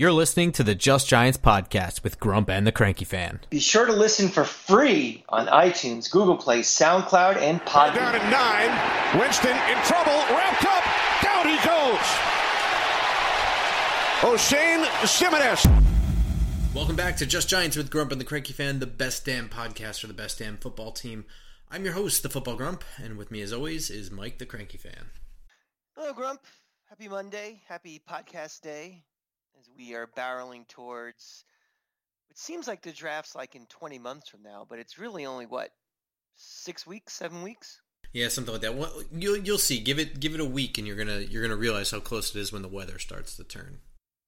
You're listening to the Just Giants podcast with Grump and the Cranky Fan. Be sure to listen for free on iTunes, Google Play, SoundCloud, and Podbean. Down at nine. Winston in trouble. Wrapped up. Down he goes. Oshane Ximines. Welcome back to Just Giants with Grump and the Cranky Fan, the best damn podcast for the best damn football team. I'm your host, the Football Grump, and with me as always is Mike the Cranky Fan. Hello, Grump. Happy Monday. Happy podcast day as we are barreling towards it seems like the draft's like in 20 months from now, but it's really only what six weeks, seven weeks. Yeah, something like that. Well, you'll you'll see. Give it give it a week, and you're gonna you're gonna realize how close it is when the weather starts to turn.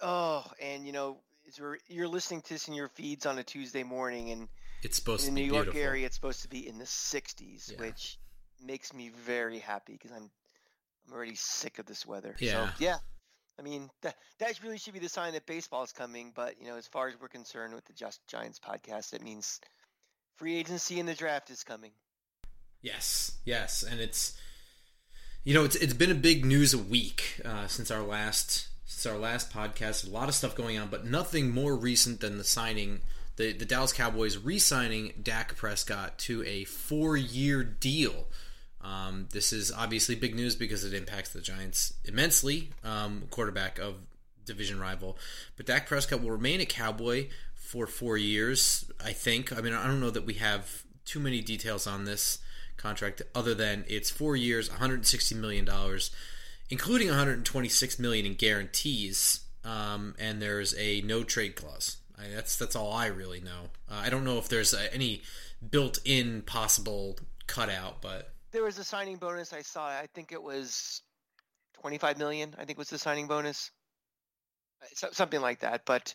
Oh, and you know, you're, you're listening to this in your feeds on a Tuesday morning, and it's supposed in the New York beautiful. area, it's supposed to be in the 60s, Yeah. which makes me very happy because I'm I'm already sick of this weather. Yeah. So, yeah. I mean, that that really should be the sign that baseball is coming. But you know, as far as we're concerned with the Just Giants podcast, it means free agency and the draft is coming. Yes, yes, and it's you know it's it's been a big news a week uh, since our last since our last podcast. A lot of stuff going on, but nothing more recent than the signing the the Dallas Cowboys re-signing Dak Prescott to a four year deal. Um, this is obviously big news because it impacts the Giants immensely. Um, quarterback of division rival, but Dak Prescott will remain a Cowboy for four years. I think. I mean, I don't know that we have too many details on this contract other than it's four years, 160 million dollars, including 126 million in guarantees, um, and there's a no trade clause. I, that's that's all I really know. Uh, I don't know if there's any built-in possible cutout, but There was a signing bonus I saw. I think it was 25 million. I think was the signing bonus, Uh, so, something like that. But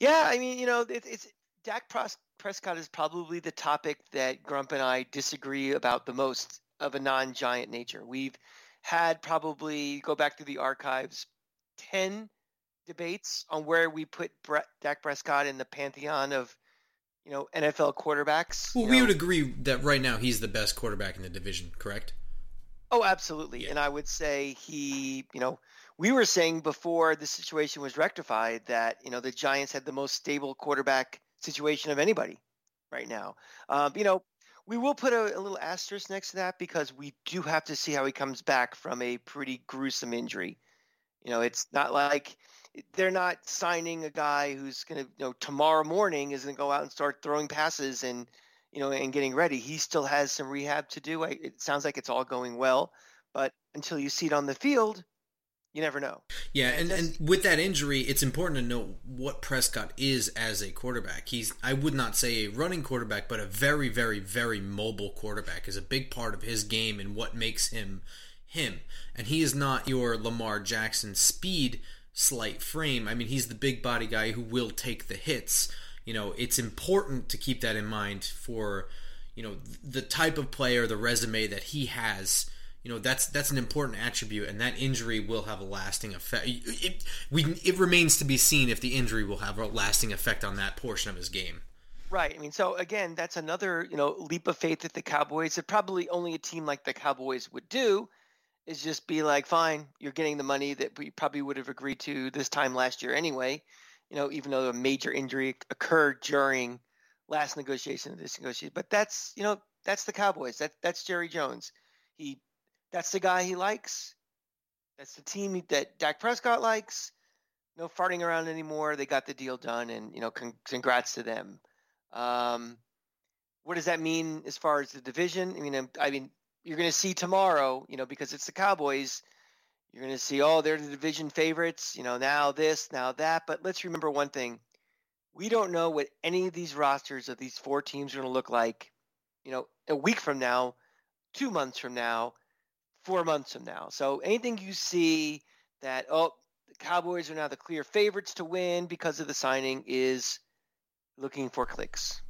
yeah, I mean, you know, it, it's Dak Pres- Prescott is probably the topic that Grump and I disagree about the most of a non-giant nature. We've had probably go back to the archives, 10 debates on where we put Brett, Dak Prescott in the pantheon of, you know, NFL quarterbacks. well, we know. would agree that right now he's the best quarterback in the division. Correct? Oh, absolutely. Yeah. And I would say he, you know, we were saying before the situation was rectified that, you know, the Giants had the most stable quarterback situation of anybody right now. Um, you know, we will put a, a little asterisk next to that because we do have to see how he comes back from a pretty gruesome injury. You know, it's not like they're not signing a guy who's going to, you know, tomorrow morning is going to go out and start throwing passes and, you know, and getting ready. He still has some rehab to do. I, it sounds like it's all going well, but until you see it on the field, you never know. Yeah, and, and with that injury, it's important to know what Prescott is as a quarterback. He's I would not say a running quarterback, but a very, very, very mobile quarterback is a big part of his game and what makes him him. And he is not your Lamar Jackson speed slight frame. I mean, he's the big body guy who will take the hits. You know, it's important to keep that in mind for, you know, the type of player, the resume that he has you know that's that's an important attribute, and that injury will have a lasting effect. It, we it remains to be seen if the injury will have a lasting effect on that portion of his game. Right. I mean, so again, that's another you know leap of faith that the Cowboys that probably only a team like the Cowboys would do is just be like, fine, you're getting the money that we probably would have agreed to this time last year anyway. You know, even though a major injury occurred during last negotiation this negotiation, but that's you know that's the Cowboys. That that's Jerry Jones. He that's the guy he likes. That's the team that Dak Prescott likes. No farting around anymore. They got the deal done, and you know, con- congrats to them. Um, what does that mean as far as the division? I mean, I mean, you're going to see tomorrow, you know, because it's the Cowboys. You're going to see, oh, they're the division favorites. You know, now this, now that. But let's remember one thing: we don't know what any of these rosters of these four teams are going to look like. You know, a week from now, two months from now, four months from now. So anything you see that oh the Cowboys are now the clear favorites to win because of the signing is looking for clicks.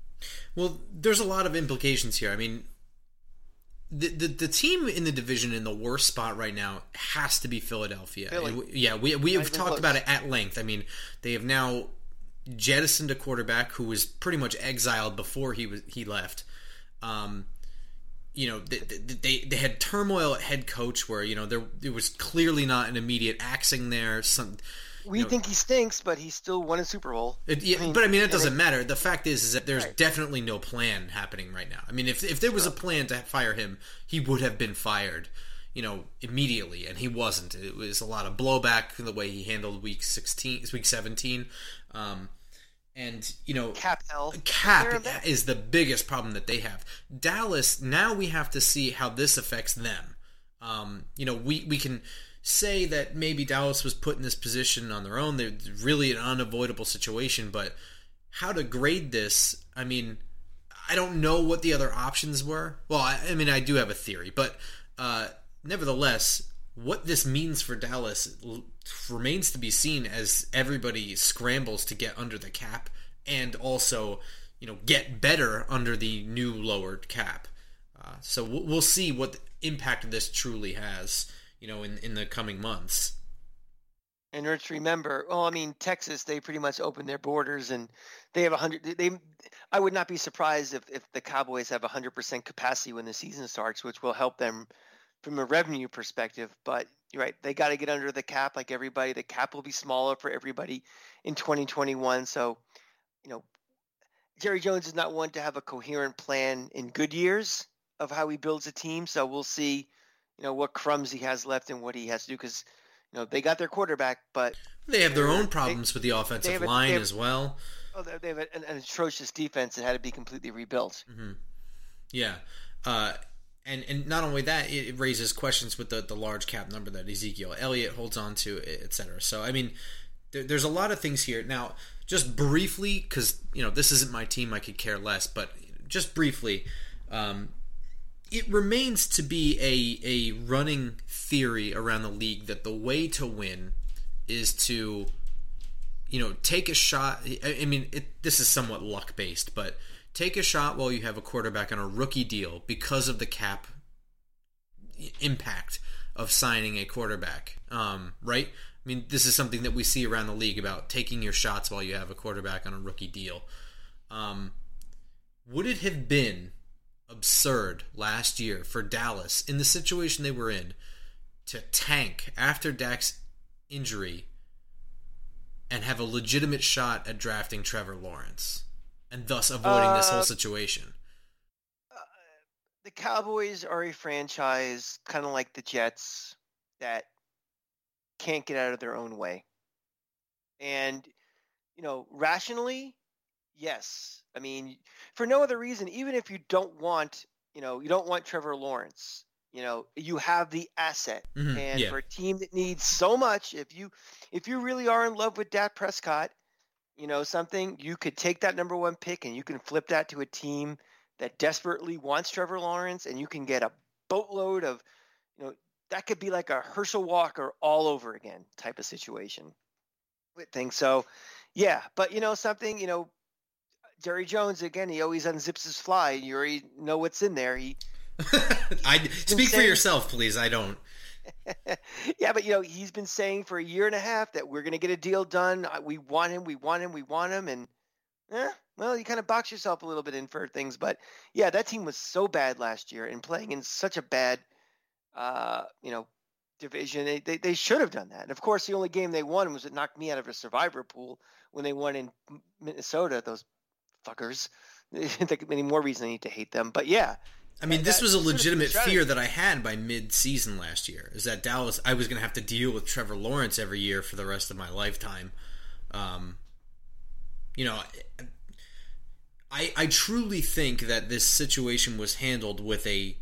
Well, there's a lot of implications here. I mean, the, the the team in the division in the worst spot right now has to be Philadelphia. Philly. Yeah, we we have talked close. about it at length. I mean, they have now jettisoned a quarterback who was pretty much exiled before he was he left. Um, you know, they, they they had turmoil at head coach where you know there there was clearly not an immediate axing there. Some We you know, think he stinks, but he still won a Super Bowl. It, yeah, I mean, but I mean, it doesn't it- matter. The fact is, is that there's Right. definitely no plan happening right now. I mean, if if there was a plan to fire him, he would have been fired, you know, immediately, and he wasn't. It was a lot of blowback in the way he handled week sixteen, week seventeen, um, and you know, Cap hell. cap They're a mess. is the biggest problem that they have. Dallas. Now we have to see how this affects them. Um, you know, we we can say that maybe Dallas was put in this position on their own. They're really an unavoidable situation, but how to grade this? I mean, I don't know what the other options were. Well, I, I mean, I do have a theory, but uh, nevertheless, what this means for Dallas remains to be seen as everybody scrambles to get under the cap and also, you know, get better under the new lowered cap. Uh, so we'll, we'll see what impact this truly has, you know, in, in the coming months. And let's remember, well, I mean, Texas, they pretty much opened their borders and they have a hundred. They, I would not be surprised if, if the Cowboys have a hundred percent capacity when the season starts, which will help them from a revenue perspective. But you're right, they got to get under the cap like everybody. The cap will be smaller for everybody in 2021. So, you know, Jerry Jones is not one to have a coherent plan in good years of how he builds a team. So we'll see, you know, what crumbs he has left and what he has to do because. You know, they got their quarterback, but They have their own they- problems with the offensive a- line have- as well. Oh, they they have an, an atrocious defense that had to be completely rebuilt. Yeah. Uh, and, and not only that, it raises questions with the, the large cap number that Ezekiel Elliott holds on to, et cetera. So, I mean, there, there's a lot of things here. Now, just briefly, because, you know, this isn't my team, I could care less, but just briefly, um, it remains to be a, a running theory around the league that the way to win is to you know, take a shot. I mean, it, this is somewhat luck based, but take a shot while you have a quarterback on a rookie deal because of the cap impact of signing a quarterback. Um, right? I mean, this is something that we see around the league about taking your shots while you have a quarterback on a rookie deal. Um, would it have been absurd last year for Dallas in the situation they were in to tank after Dak's injury and have a legitimate shot at drafting Trevor Lawrence and thus avoiding this whole Uh, situation. The Cowboys are a franchise kind of like the Jets that can't get out of their own way. And, you know, rationally, yes. I mean, for no other reason, even if you don't want, you know, you don't want Trevor Lawrence, you know, you have the asset. Mhm, And yeah. for a team that needs so much, if you if you really are in love with Dak Prescott, you know something, you could take that number one pick and you can flip that to a team that desperately wants Trevor Lawrence, and you can get a boatload of, you know, that could be like a Herschel Walker all over again type of situation. I think so. Yeah, but you know something, you know, Jerry Jones again, he always unzips his fly. And you already know what's in there. He I speak for yourself, please. I don't. yeah, but you know, he's been saying for a year and a half that we're going to get a deal done. We want him, we want him, we want him, and eh, well, you kind of box yourself a little bit in for things. But yeah, that team was so bad last year and playing in such a bad, uh, you know, division. They, they they should have done that. And of course, the only game they won was it knocked me out of a survivor pool when they won in Minnesota. Those fuckers. Any more reason I need to hate them. But yeah, I mean, this was a should have been legitimate fear that I had by mid-season last year. Is that Dallas? I was going to have to deal with Trevor Lawrence every year for the rest of my lifetime. Um, you know, I I truly think that this situation was handled with a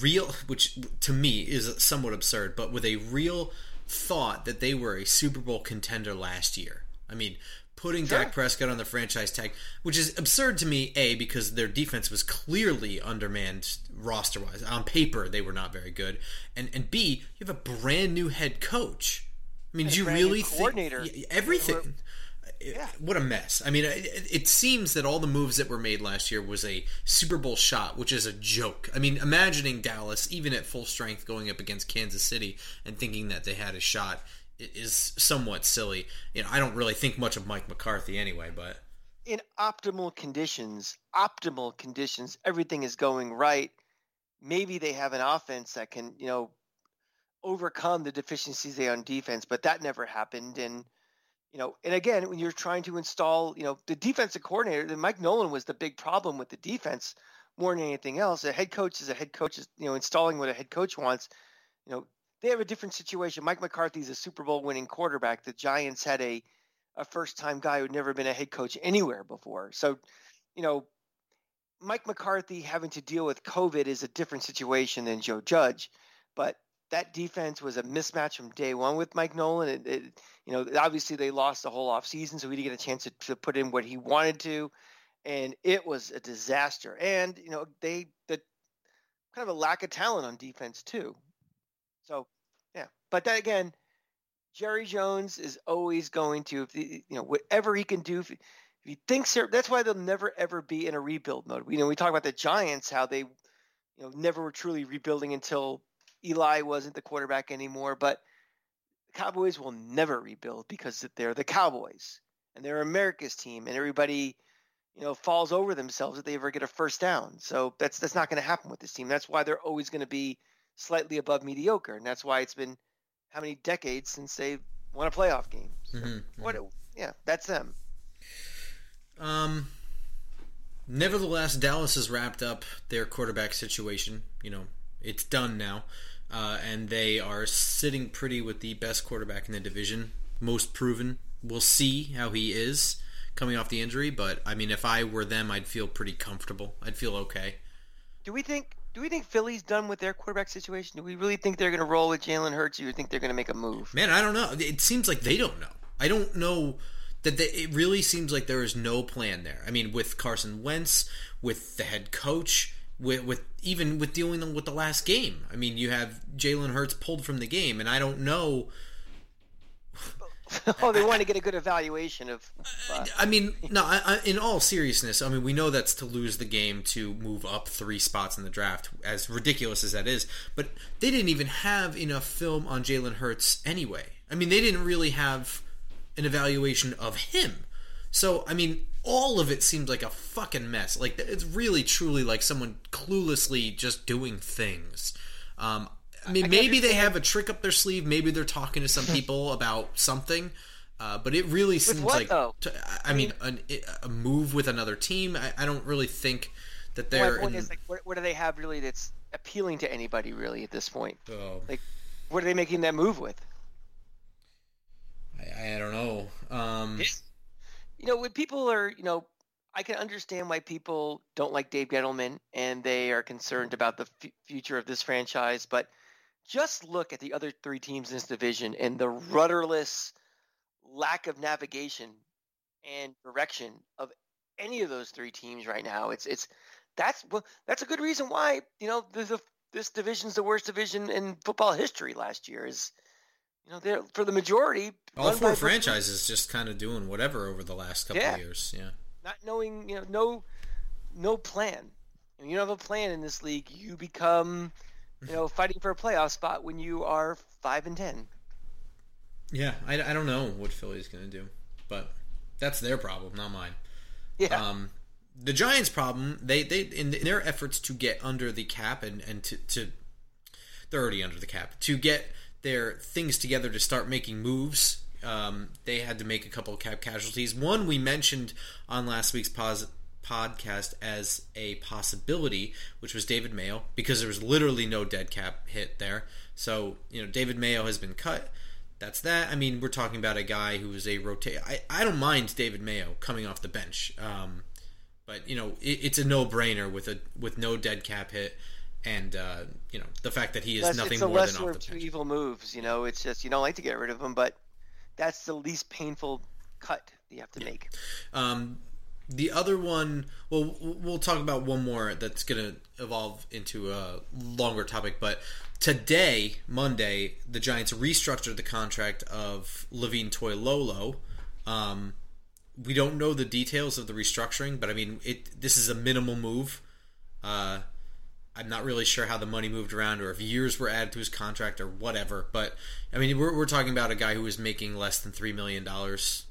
real, which to me is somewhat absurd, but with a real thought that they were a Super Bowl contender last year. I mean, putting Sure. Dak Prescott on the franchise tag, which is absurd to me, A, because their defense was clearly undermanned roster wise. On paper, they were not very good. And and B, you have a brand new head coach. I mean, do you a brand new really think everything? Uh, yeah. What a mess! I mean, it, it seems that all the moves that were made last year was a Super Bowl shot, which is a joke. I mean, imagining Dallas, even at full strength, going up against Kansas City and thinking that they had a shot is somewhat silly. You know, I don't really think much of Mike McCarthy anyway, but in optimal conditions, optimal conditions, everything is going right. Maybe they have an offense that can, you know, overcome the deficiencies they on defense, but that never happened. And you know, and again, when you're trying to install, you know, the defensive coordinator, Mike Nolan was the big problem with the defense more than anything else. A head coach is a head coach, is, you know, installing what a head coach wants. You know, they have a different situation. Mike McCarthy's a Super Bowl winning quarterback. The Giants had a a first time guy who'd never been a head coach anywhere before. So, you know, Mike McCarthy having to deal with COVID is a different situation than Joe Judge, but that defense was a mismatch from day one with Mike Nolan. It, it, you know, obviously they lost the whole offseason, so he didn't get a chance to, to put in what he wanted to, and it was a disaster. And you know, they the kind of a lack of talent on defense too. So, but that again, Jerry Jones is always going to, you know, whatever he can do. If, if he thinks that's why they'll never ever be in a rebuild mode. You know, we talk about the Giants, how they, you know, never were truly rebuilding until Eli wasn't the quarterback anymore. But the Cowboys will never rebuild because they're the Cowboys and they're America's team, and everybody, you know, falls over themselves if they ever get a first down. So that's that's not going to happen with this team. That's why they're always going to be slightly above mediocre, and that's why it's been how many decades since they won a playoff game. So mm-hmm, what? Mm-hmm. Yeah, that's them. Um. Nevertheless, Dallas has wrapped up their quarterback situation. You know, it's done now, uh, and they are sitting pretty with the best quarterback in the division, most proven. We'll see how he is coming off the injury, but I mean, if I were them, I'd feel pretty comfortable. I'd feel okay. Do we think do we think Philly's done with their quarterback situation? Do we really think they're going to roll with Jalen Hurts, or do you think they're going to make a move? Man, I don't know. It seems like they don't know. I don't know that they, it really seems like there is no plan there. I mean, with Carson Wentz, with the head coach, with, with even with dealing with the last game. I mean, you have Jalen Hurts pulled from the game, and I don't know oh, they want to get a good evaluation of. Uh, I mean, no. I, I, in all seriousness, I mean, we know that's to lose the game to move up three spots in the draft, as ridiculous as that is. But they didn't even have enough film on Jalen Hurts anyway. I mean, they didn't really have an evaluation of him. So, I mean, all of it seems like a fucking mess. Like it's really, truly like someone cluelessly just doing things. Um, I mean, I maybe they have a trick up their sleeve. Maybe they're talking to some people about something. Uh, but it really seems what, like, to, I, I, mean, an, a move with another team. I, I, don't really think that they're. My point in, is, like, what, what, do they have really that's appealing to anybody really at this point? Oh. Like, what are they making that move with? I, I don't know. Um, you know, when people are, you know, I can understand why people don't like Dave Gettleman and they are concerned about the f- future of this franchise, but just look at the other three teams in this division and the rudderless lack of navigation and direction of any of those three teams right now. It's it's that's well, that's a good reason why you know the, the, this division's the worst division in football history last year. Is you know they're for the majority all four franchises just kind of doing whatever over the last couple yeah. of years. Yeah, not knowing you know no no plan. When you don't have a plan in this league, you become you know, fighting for a playoff spot when you are five and ten. Yeah, I, I don't know what Philly's going to do, but that's their problem, not mine. Yeah. Um, the Giants' problem, they they in their efforts to get under the cap and and to, to they're already under the cap to get their things together to start making moves. Um, they had to make a couple of cap casualties. One we mentioned on last week's pos- podcast as a possibility, which was David Mayo, because there was literally no dead cap hit there. So, you know, David Mayo has been cut. That's that. I mean, we're talking about a guy who is a rotate. I, I don't mind David Mayo coming off the bench, um, but you know, it, it's a no brainer with a with no dead cap hit, and uh, you know the fact that he is nothing more than off the bench. two evil moves. You know, it's just you don't like to get rid of him, but that's the least painful cut you have to yeah. make. Um, the other one, well, we'll talk about one more that's going to evolve into a longer topic. But today, Monday, the Giants restructured the contract of Levine Toilolo. Um, we don't know the details of the restructuring, but I mean, it. This is a minimal move. Uh, I'm not really sure how the money moved around, or if years were added to his contract, or whatever. But I mean, we're, we're talking about a guy who was making less than three million dollars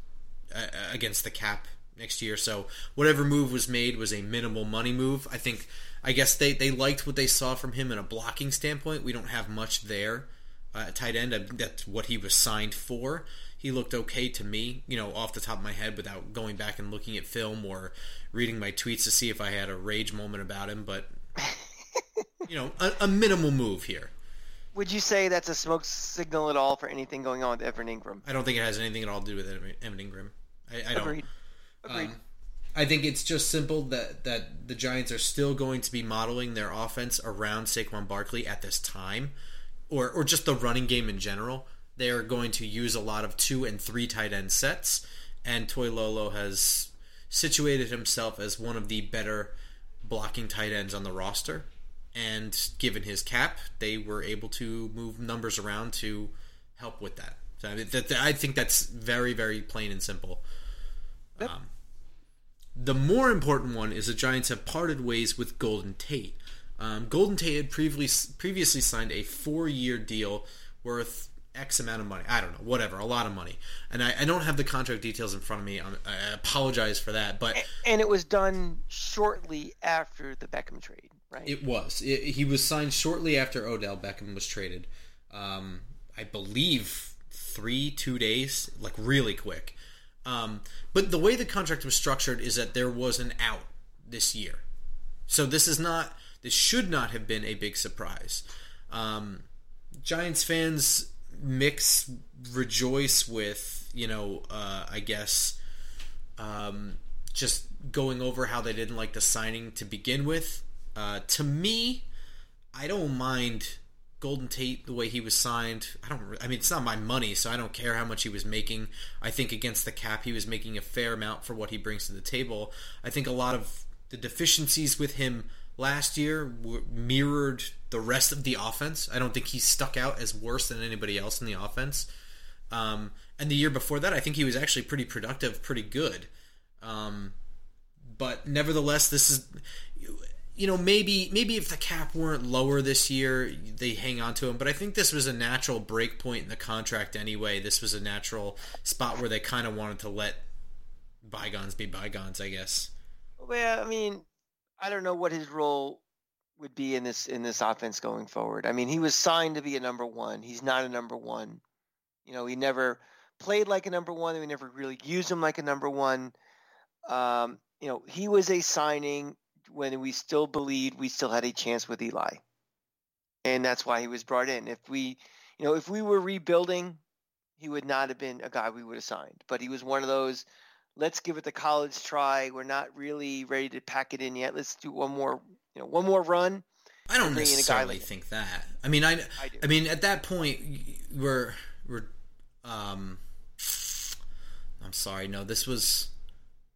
uh, against the cap next year. So whatever move was made was a minimal money move. I think I guess they, they liked what they saw from him in a blocking standpoint. We don't have much there. uh, tight end. That's what he was signed for. He looked okay to me, you know, off the top of my head without going back and looking at film or reading my tweets to see if I had a rage moment about him. But, you know, a, a minimal move here. Would you say that's a smoke signal at all for anything going on with Evan Engram? I don't think it has anything at all to do with Evan Engram. I, I don't. Agreed. Um, I think it's just simple that that the Giants are still going to be modeling their offense around Saquon Barkley at this time, or or just the running game in general. They are going to use a lot of two and three tight end sets, and Toilolo has situated himself as one of the better blocking tight ends on the roster. And given his cap, they were able to move numbers around to help with that. So I, mean, that, I think that's very, very plain and simple. Yep. Um, the more important one is the Giants have parted ways with Golden Tate. Um, Golden Tate had previously previously signed a four year deal worth X amount of money. I don't know, whatever, a lot of money. And I, I don't have the contract details in front of me. I'm, i apologize for that, but and it was done shortly after the Beckham trade, right? It was. It, he was signed shortly after Odell Beckham was traded. Um, I believe three, two days, like really quick. Um, but the way the contract was structured is that there was an out this year. So this is not, this should not have been a big surprise. Um, Giants fans mix rejoice with, you know, uh, I guess, um, just going over how they didn't like the signing to begin with. Uh, to me, I don't mind Golden Tate, the way he was signed, I don't. I mean, it's not my money, so I don't care how much he was making. I think against the cap, he was making a fair amount for what he brings to the table. I think a lot of the deficiencies with him last year mirrored the rest of the offense. I don't think he stuck out as worse than anybody else in the offense. Um, and the year before that, I think he was actually pretty productive, pretty good. Um, but nevertheless, this is you know, maybe maybe if the cap weren't lower this year, they hang on to him. But I think this was a natural break point in the contract anyway. This was a natural spot where they kind of wanted to let bygones be bygones, I guess. Well, I mean, I don't know what his role would be in this in this offense going forward. I mean, he was signed to be a number one. He's not a number one. You know, he never played like a number one. We never really used him like a number one. Um, you know, he was a signing when we still believed we still had a chance with Eli. And that's why he was brought in. If we, you know, if we were rebuilding, he would not have been a guy we would have signed. But he was one of those, let's give it the college try. We're not really ready to pack it in yet. Let's do one more, you know, one more run. I don't necessarily like think that. I mean, I, I, I, mean, at that point, we're, we're, um, I'm sorry, no, this was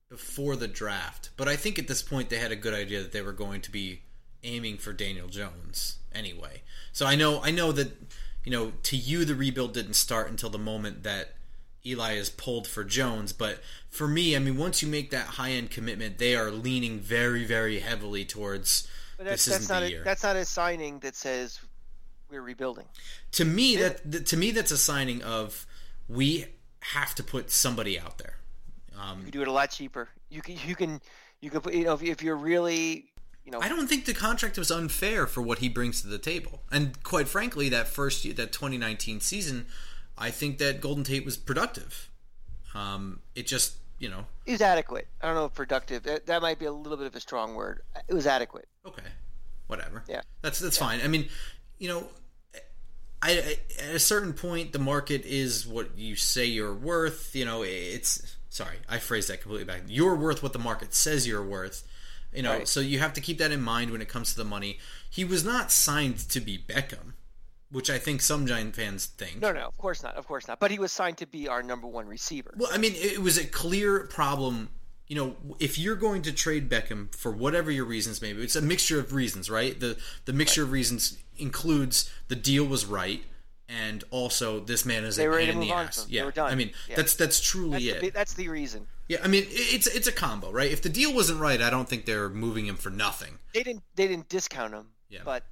before the draft. But I think at this point they had a good idea that they were going to be aiming for Daniel Jones anyway. So I know I know that you know to you the rebuild didn't start until the moment that Eli is pulled for Jones, but for me, I mean once you make that high end commitment, they are leaning very very heavily towards but that's, this isn't that's the year. A, that's not a signing that says we're rebuilding. To me, that to me that's a signing of we have to put somebody out there. Um, you do it a lot cheaper. You can you can you can put you know if, if you're really you know. I don't think the contract was unfair for what he brings to the table, and quite frankly, that first year, that 2019 season, I think that Golden Tate was productive. Um, it just you know it was adequate. I don't know if productive. That, that might be a little bit of a strong word. It was adequate. Okay, whatever. Yeah, that's that's yeah. fine. I mean, you know. I, I, at a certain point, the market is what you say you're worth. You know, it's sorry, I phrased that completely back. You're worth what the market says you're worth. You know, right. so you have to keep that in mind when it comes to the money. He was not signed to be Beckham, which I think some Giant fans think. No, no, of course not, of course not. But he was signed to be our number one receiver. Well, I mean, it was a clear problem. You know, if you're going to trade Beckham for whatever your reasons may be, it's a mixture of reasons, right? The the mixture right. of reasons includes the deal was right and also this man is they a pain in the ass. Yeah, I mean yeah. that's that's truly that's it. The, that's the reason. Yeah, I mean it's it's a combo, right? If the deal wasn't right, I don't think they're moving him for nothing. They didn't they didn't discount him. Yeah, but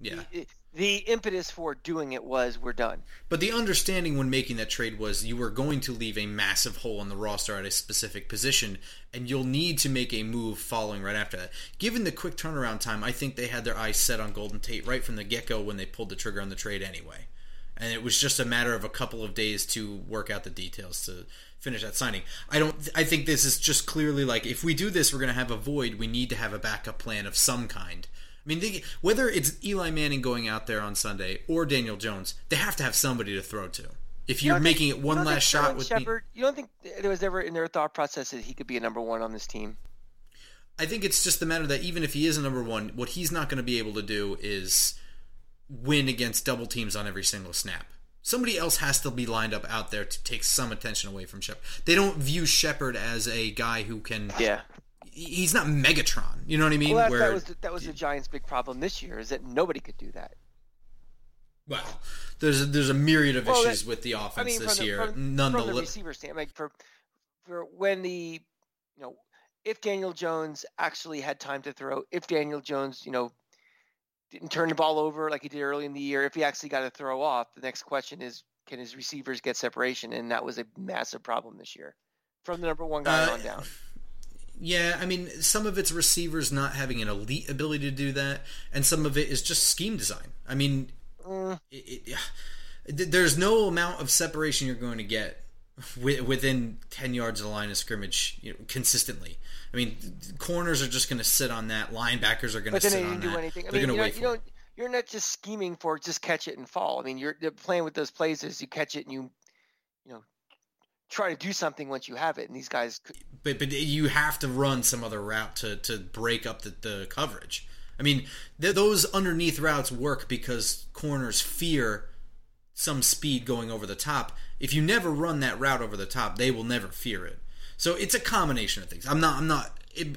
yeah. The, the impetus for doing it was we're done. But the understanding when making that trade was you were going to leave a massive hole in the roster at a specific position, and you'll need to make a move following right after that. Given the quick turnaround time, I think they had their eyes set on Golden Tate right from the get go when they pulled the trigger on the trade anyway and it was just a matter of a couple of days to work out the details to finish that signing. I don't. I think this is just clearly like if we do this, we're going to have a void. We need to have a backup plan of some kind. I mean, they, whether it's Eli Manning going out there on Sunday or Daniel Jones, they have to have somebody to throw to. If you're You making think- it one last shot with Shepard, you don't think there was ever in their thought process that he could be a number one on this team? I think it's just the matter that even if he is a number one, what he's not going to be able to do is win against double teams on every single snap. Somebody else has to be lined up out there to take some attention away from Shepard. They don't view Shepard as a guy who can. Yeah. He's not Megatron. You know what I mean? Well, that, Where that was the, that was the Giants' big problem this year is that nobody could do that. well, there's a, there's a myriad of Well, issues that- with the offense I mean, this the, year. from, None from the the receiver standpoint, like for for when the you know if Daniel Jones actually had time to throw, if Daniel Jones you know didn't turn the ball over like he did early in the year, if he actually got to throw off, the next question is can his receivers get separation? And that was a massive problem this year from the number one guy Uh, on down. Yeah, I mean, some of it's receivers not having an elite ability to do that, and some of it is just scheme design. I mean, Mm. it, it, th- there's no amount of separation you're going to get within 10 yards of the line of scrimmage you know, consistently. I mean, corners are just going to sit on that. Linebackers are going to sit on do that. anything. I They're mean, going you, to know, wait you for don't. You're not just scheming for just catch it and fall. I mean, you're, you're playing with those plays as you catch it and you, you know, try to do something once you have it. And these guys, could- but but you have to run some other route to to break up the, the coverage. I mean, th- those underneath routes work because corners fear some speed going over the top. If you never run that route over the top, they will never fear it. So it's a combination of things. I'm not I'm not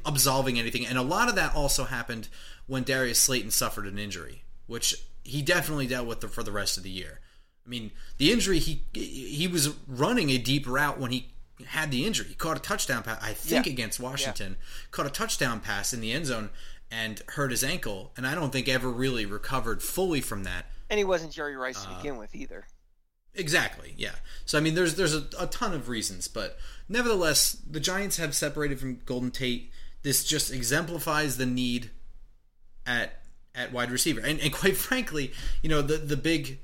absolving anything, and a lot of that also happened when Darius Slayton suffered an injury, which he definitely dealt with the, for the rest of the year. I mean, the injury he he was running a deep route when he had the injury. He caught a touchdown pass, I think, Yeah. against Washington. Caught a touchdown pass in the end zone and hurt his ankle, and I don't think ever really recovered fully from that. And he wasn't Jerry Rice Uh, to begin with either. Exactly, yeah. So I mean, there's there's a, a ton of reasons, but nevertheless, the Giants have separated from Golden Tate. This just exemplifies the need at at wide receiver, and, and quite frankly, you know, the the big.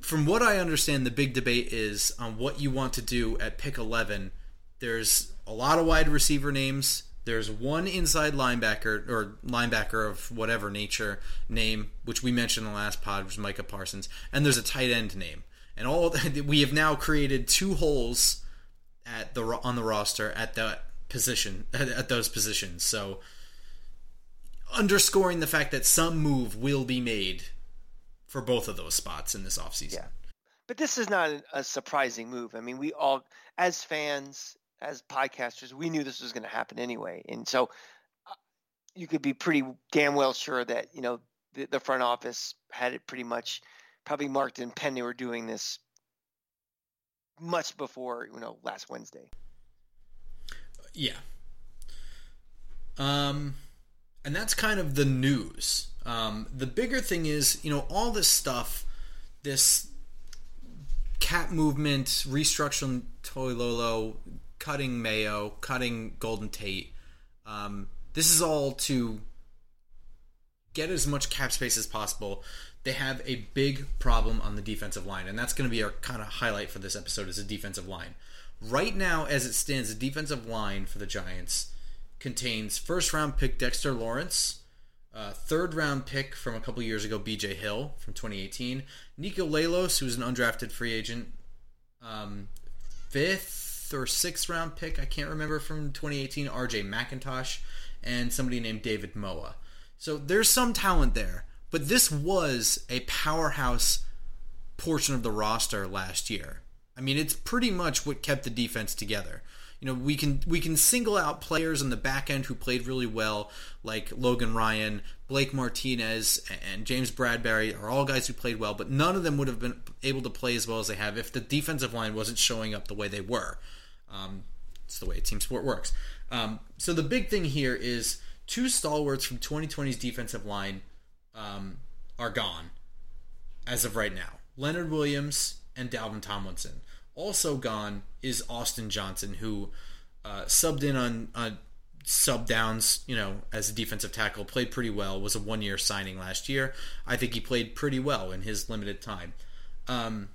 From what I understand, the big debate is on what you want to do at pick eleven. There's a lot of wide receiver names. There's one inside linebacker or linebacker of whatever nature name, which we mentioned in the last pod, which was Micah Parsons, and there's a tight end name. And all we have now created two holes at the on the roster at that position at, those positions. So underscoring the fact that some move will be made for both of those spots in this offseason. Yeah. But this is not a surprising move. I mean, we all, as fans, as podcasters, we knew this was going to happen anyway, and so uh, you could be pretty damn well sure that you know the, the front office had it pretty much probably marked in pen they were doing this much before you know last Wednesday. Yeah. Um, and that's kind of the news. Um, the bigger thing is, you know, all this stuff, this cap movement, restructuring Toilolo, cutting Mayo, cutting Golden Tate. Um, this is all to get as much cap space as possible. They have a big problem on the defensive line, and that's going to be our kind of highlight for this episode is the defensive line. Right now, as it stands, the defensive line for the Giants contains first round pick Dexter Lawrence, uh, third round pick from a couple years ago, BJ Hill from 2018, Niko Lalos, who's an undrafted free agent, um, fifth or sixth round pick, I can't remember from 2018, RJ McIntosh, and somebody named David Moa. So there's some talent there, but this was a powerhouse portion of the roster last year. I mean, it's pretty much what kept the defense together. You know, we can we can single out players on the back end who played really well, like Logan Ryan, Blake Martinez, and James Bradberry are all guys who played well, but none of them would have been able to play as well as they have if the defensive line wasn't showing up the way they were. Um, it's the way team sport works. Um, so the big thing here is two stalwarts from 2020's defensive line um, are gone as of right now. Leonard Williams and Dalvin Tomlinson. Also gone is Austin Johnson, who uh, subbed in on, on sub downs, you know, as a defensive tackle, played pretty well. Was a one year signing last year. I think he played pretty well in his limited time. Um,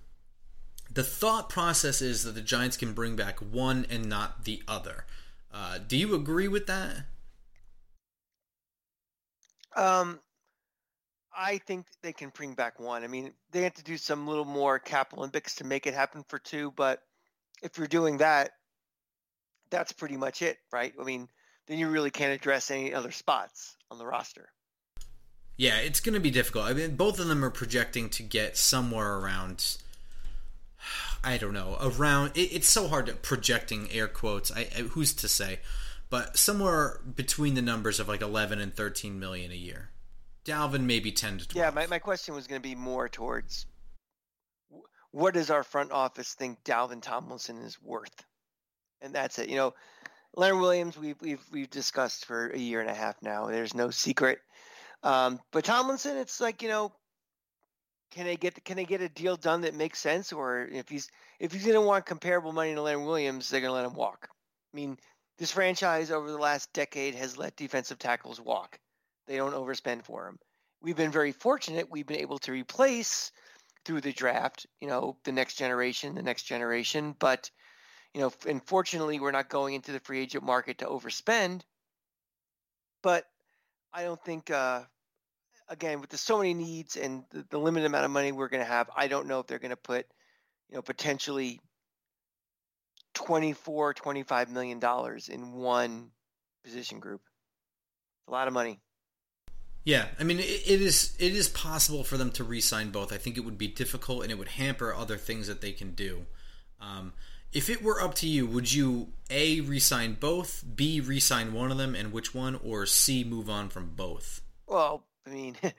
the thought process is that the Giants can bring back one and not the other. Uh, do you agree with that? Um, I think they can bring back one. I mean, they have to do some little more cap Olympics to make it happen for two, but if you're doing that, that's pretty much it, right? I mean, then you really can't address any other spots on the roster. Yeah, it's going to be difficult. I mean, both of them are projecting to get somewhere around. I don't know. Around it, it's so hard to projecting air quotes. I, I, who's to say? But somewhere between the numbers of like 11 and 13 million a year. Dalvin maybe 10 to 12. Yeah, my, my question was going to be more towards what does our front office think Dalvin Tomlinson is worth? And that's it. You know, Leonard Williams, we've we've we've discussed for a year and a half now. There's no secret. Um, but Tomlinson, it's like you know, can they get can they get a deal done that makes sense? Or if he's if he's going to want comparable money to Leonard Williams, they're going to let him walk. I mean, this franchise over the last decade has let defensive tackles walk. They don't overspend for him. We've been very fortunate. We've been able to replace through the draft, you know, the next generation, the next generation. But you know, unfortunately, we're not going into the free agent market to overspend. But I don't think, uh, again, with the so many needs and the, the limited amount of money we're going to have, I don't know if they're going to put, you know, potentially 24, 25 million dollars in one position group. A lot of money. Yeah, I mean, it, it is it is possible for them to re-sign both. I think it would be difficult and it would hamper other things that they can do. Um, if it were up to you, would you A, resign both, B, resign one of them, and which one, or C, move on from both? Well, I mean, if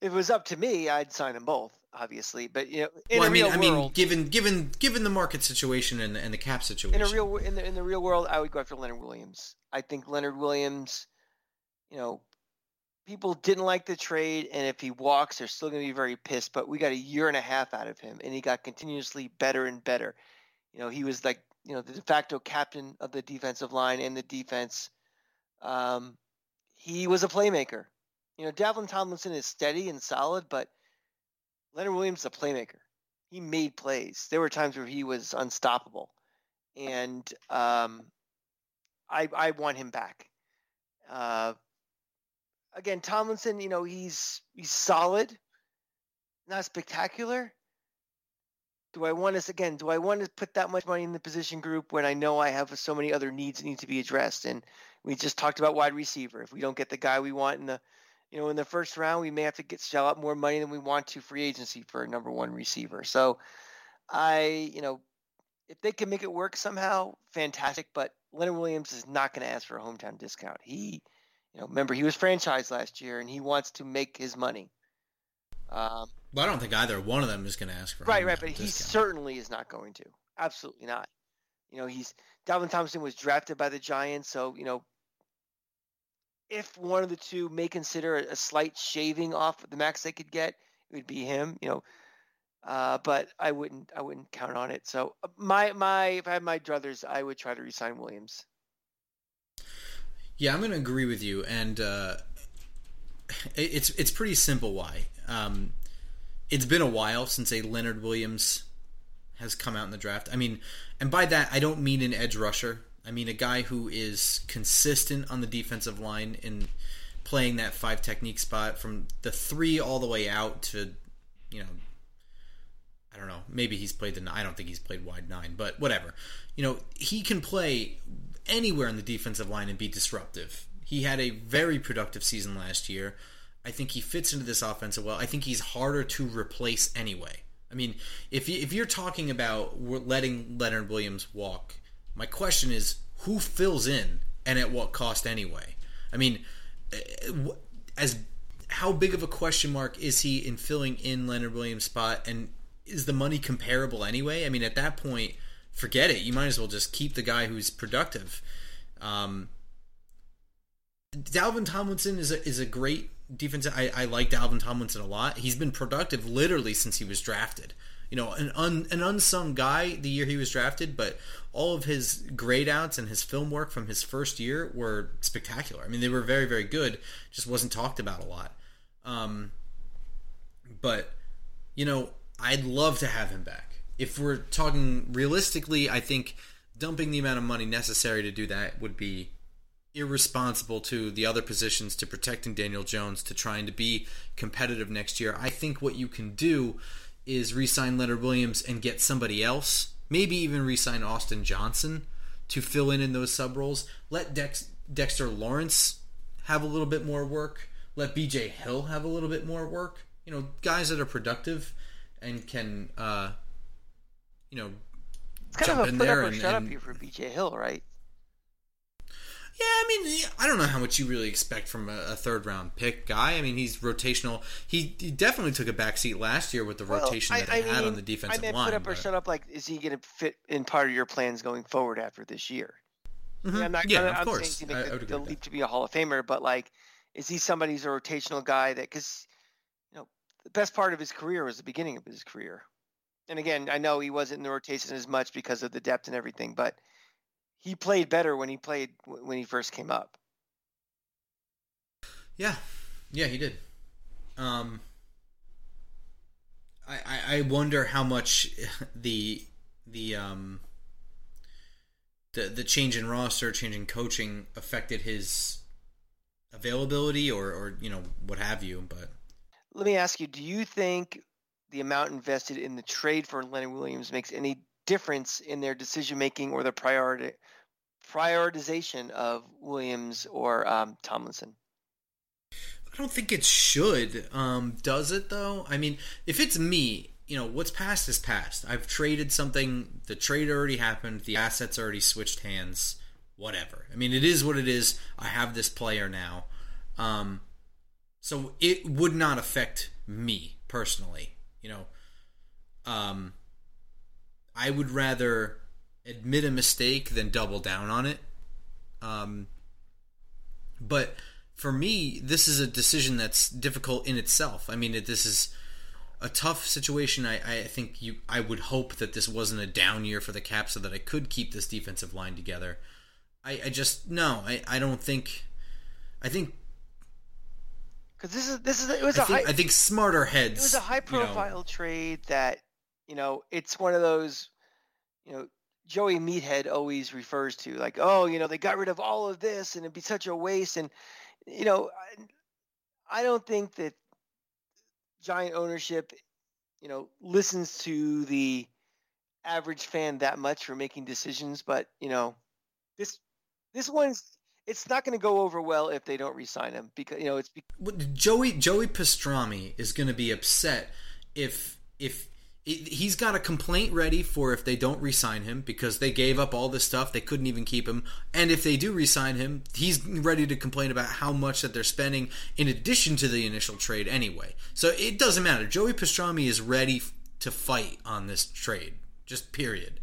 it was up to me, I'd sign them both, obviously. But you know, in well, I mean, I mean, world, given given given the market situation and, and the cap situation, in a real in the in the real world, I would go after Leonard Williams. I think Leonard Williams, you know, people didn't like the trade, and if he walks, they're still going to be very pissed. But we got a year and a half out of him, and he got continuously better and better. You know, he was like you know the de facto captain of the defensive line and the defense. Um, he was a playmaker. You know, Dalvin Tomlinson is steady and solid, but Leonard Williams is a playmaker. He made plays. There were times where he was unstoppable, and um, I I want him back. Uh, again, Tomlinson, you know, he's he's solid, not spectacular, do I want to again? Do I want to put that much money in the position group when I know I have so many other needs that need to be addressed? And we just talked about wide receiver. If we don't get the guy we want in the, you know, in the first round, we may have to get shell out more money than we want to free agency for a number one receiver. So, I, you know, if they can make it work somehow, fantastic. But Leonard Williams is not going to ask for a hometown discount. He, you know, remember he was franchised last year and he wants to make his money. Um, well, I don't think either one of them is going to ask for right, right. But discount. he certainly is not going to. Absolutely not. You know, he's Dalvin Thompson was drafted by the Giants, so you know, if one of the two may consider a, slight shaving off the max they could get, it would be him. You know, uh, but I wouldn't. I wouldn't count on it. So uh, my my if I had my druthers, I would try to resign Williams. Yeah, I'm going to agree with you, and uh, it's it's pretty simple. Why? Um, it's been a while since a Leonard Williams has come out in the draft. I mean, and by that I don't mean an edge rusher. I mean a guy who is consistent on the defensive line in playing that five technique spot from the three all the way out to, you know, I don't know. Maybe he's played the. I don't think he's played wide nine, but whatever. You know, he can play anywhere in the defensive line and be disruptive. He had a very productive season last year. I think he fits into this offense well. I think he's harder to replace anyway. I mean, if you, if you're talking about letting Leonard Williams walk, my question is who fills in and at what cost anyway? I mean, eh, as how big of a question mark is he in filling in Leonard Williams' spot, and is the money comparable anyway? I mean, at that point, forget it. You might as well just keep the guy who's productive. Um, Dalvin Tomlinson is a, is a great defensive. I, I like Dalvin Tomlinson a lot. He's been productive literally since he was drafted. You know, an un, an unsung guy the year he was drafted, but all of his grade outs and his film work from his first year were spectacular. I mean, they were very, very good. Just wasn't talked about a lot. Um, but you know, I'd love to have him back. If we're talking realistically, I think dumping the amount of money necessary to do that would be irresponsible to the other positions to protecting Daniel Jones to trying to be competitive next year. I think what you can do is re-sign Leonard Williams and get somebody else, maybe even re-sign Austin Johnson to fill in in those sub roles. Let Dex, Dexter Lawrence have a little bit more work. Let BJ Hill have a little bit more work. You know, guys that are productive and can, uh, you know, it's kind of a put up or and, shut and, up here for BJ Hill, right? Yeah, I mean, I don't know how much you really expect from a, a third round pick guy. I mean, he's rotational. He, he definitely took a backseat last year with the well, rotation that I, he I had mean, on the defensive I mean, line. Put up but... or shut up. Like, is he going to fit in part of your plans going forward after this year? Mm-hmm. Yeah, I'm not, yeah I'm, of I'm course. Saying to make the, the leap to be a Hall of Famer, but like, is he somebody who's a rotational guy that because you know the best part of his career was the beginning of his career. And again, I know he wasn't in the rotation as much because of the depth and everything, but he played better when he played when he first came up. Yeah, yeah, he did. Um, I, I wonder how much the the um the the change in roster, change in coaching affected his availability or or you know what have you. But let me ask you: Do you think the amount invested in the trade for Leonard Williams makes any difference in their decision making or the priority prioritization of Williams or um, Tomlinson? I don't think it should. Um, does it though? I mean, if it's me, you know, what's past is past. I've traded something. The trade already happened. The assets already switched hands. Whatever. I mean, it is what it is. I have this player now. Um, so it would not affect me personally. You know, um, I would rather admit a mistake than double down on it. Um, but for me, this is a decision that's difficult in itself. I mean, it, this is a tough situation. I, I think you. I would hope that this wasn't a down year for the Cap, so that I could keep this defensive line together. I, I just no. I, I don't think. I think because this is this is it was I a think, high, I think smarter heads. It was a high profile you know, trade that you know it's one of those you know Joey Meathead always refers to like oh you know they got rid of all of this and it'd be such a waste and you know, I, I don't think that giant ownership, you know, listens to the average fan that much for making decisions. But you know, this this one's it's not going to go over well if they don't re-sign him because you know it's be- Joey Joey Pastrami is going to be upset if if he's got a complaint ready for if they don't re-sign him because they gave up all this stuff. They couldn't even keep him. And if they do re-sign him he's ready to complain about how much that they're spending in addition to the initial trade anyway. So it doesn't matter. Joey pastrami is ready to fight on this trade. Just period.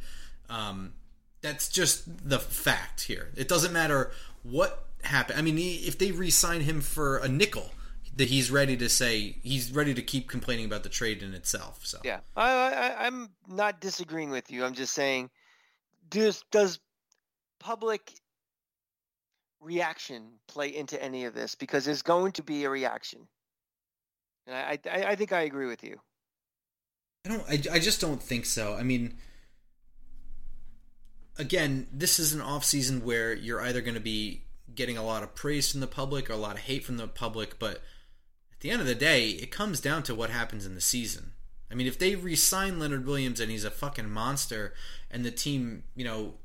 Um, that's just the fact here. It doesn't matter what happened. I mean if they re-sign him for a nickel that he's ready to say he's ready to keep complaining about the trade in itself. So yeah, I, I I'm not disagreeing with you. I'm just saying, does does public reaction play into any of this? Because there's going to be a reaction, and I I, I think I agree with you. I don't. I, I just don't think so. I mean, again, this is an off season where you're either going to be getting a lot of praise from the public or a lot of hate from the public, but the end of the day, it comes down to what happens in the season. I mean, if they re-sign Leonard Williams and he's a fucking monster, and the team, you know,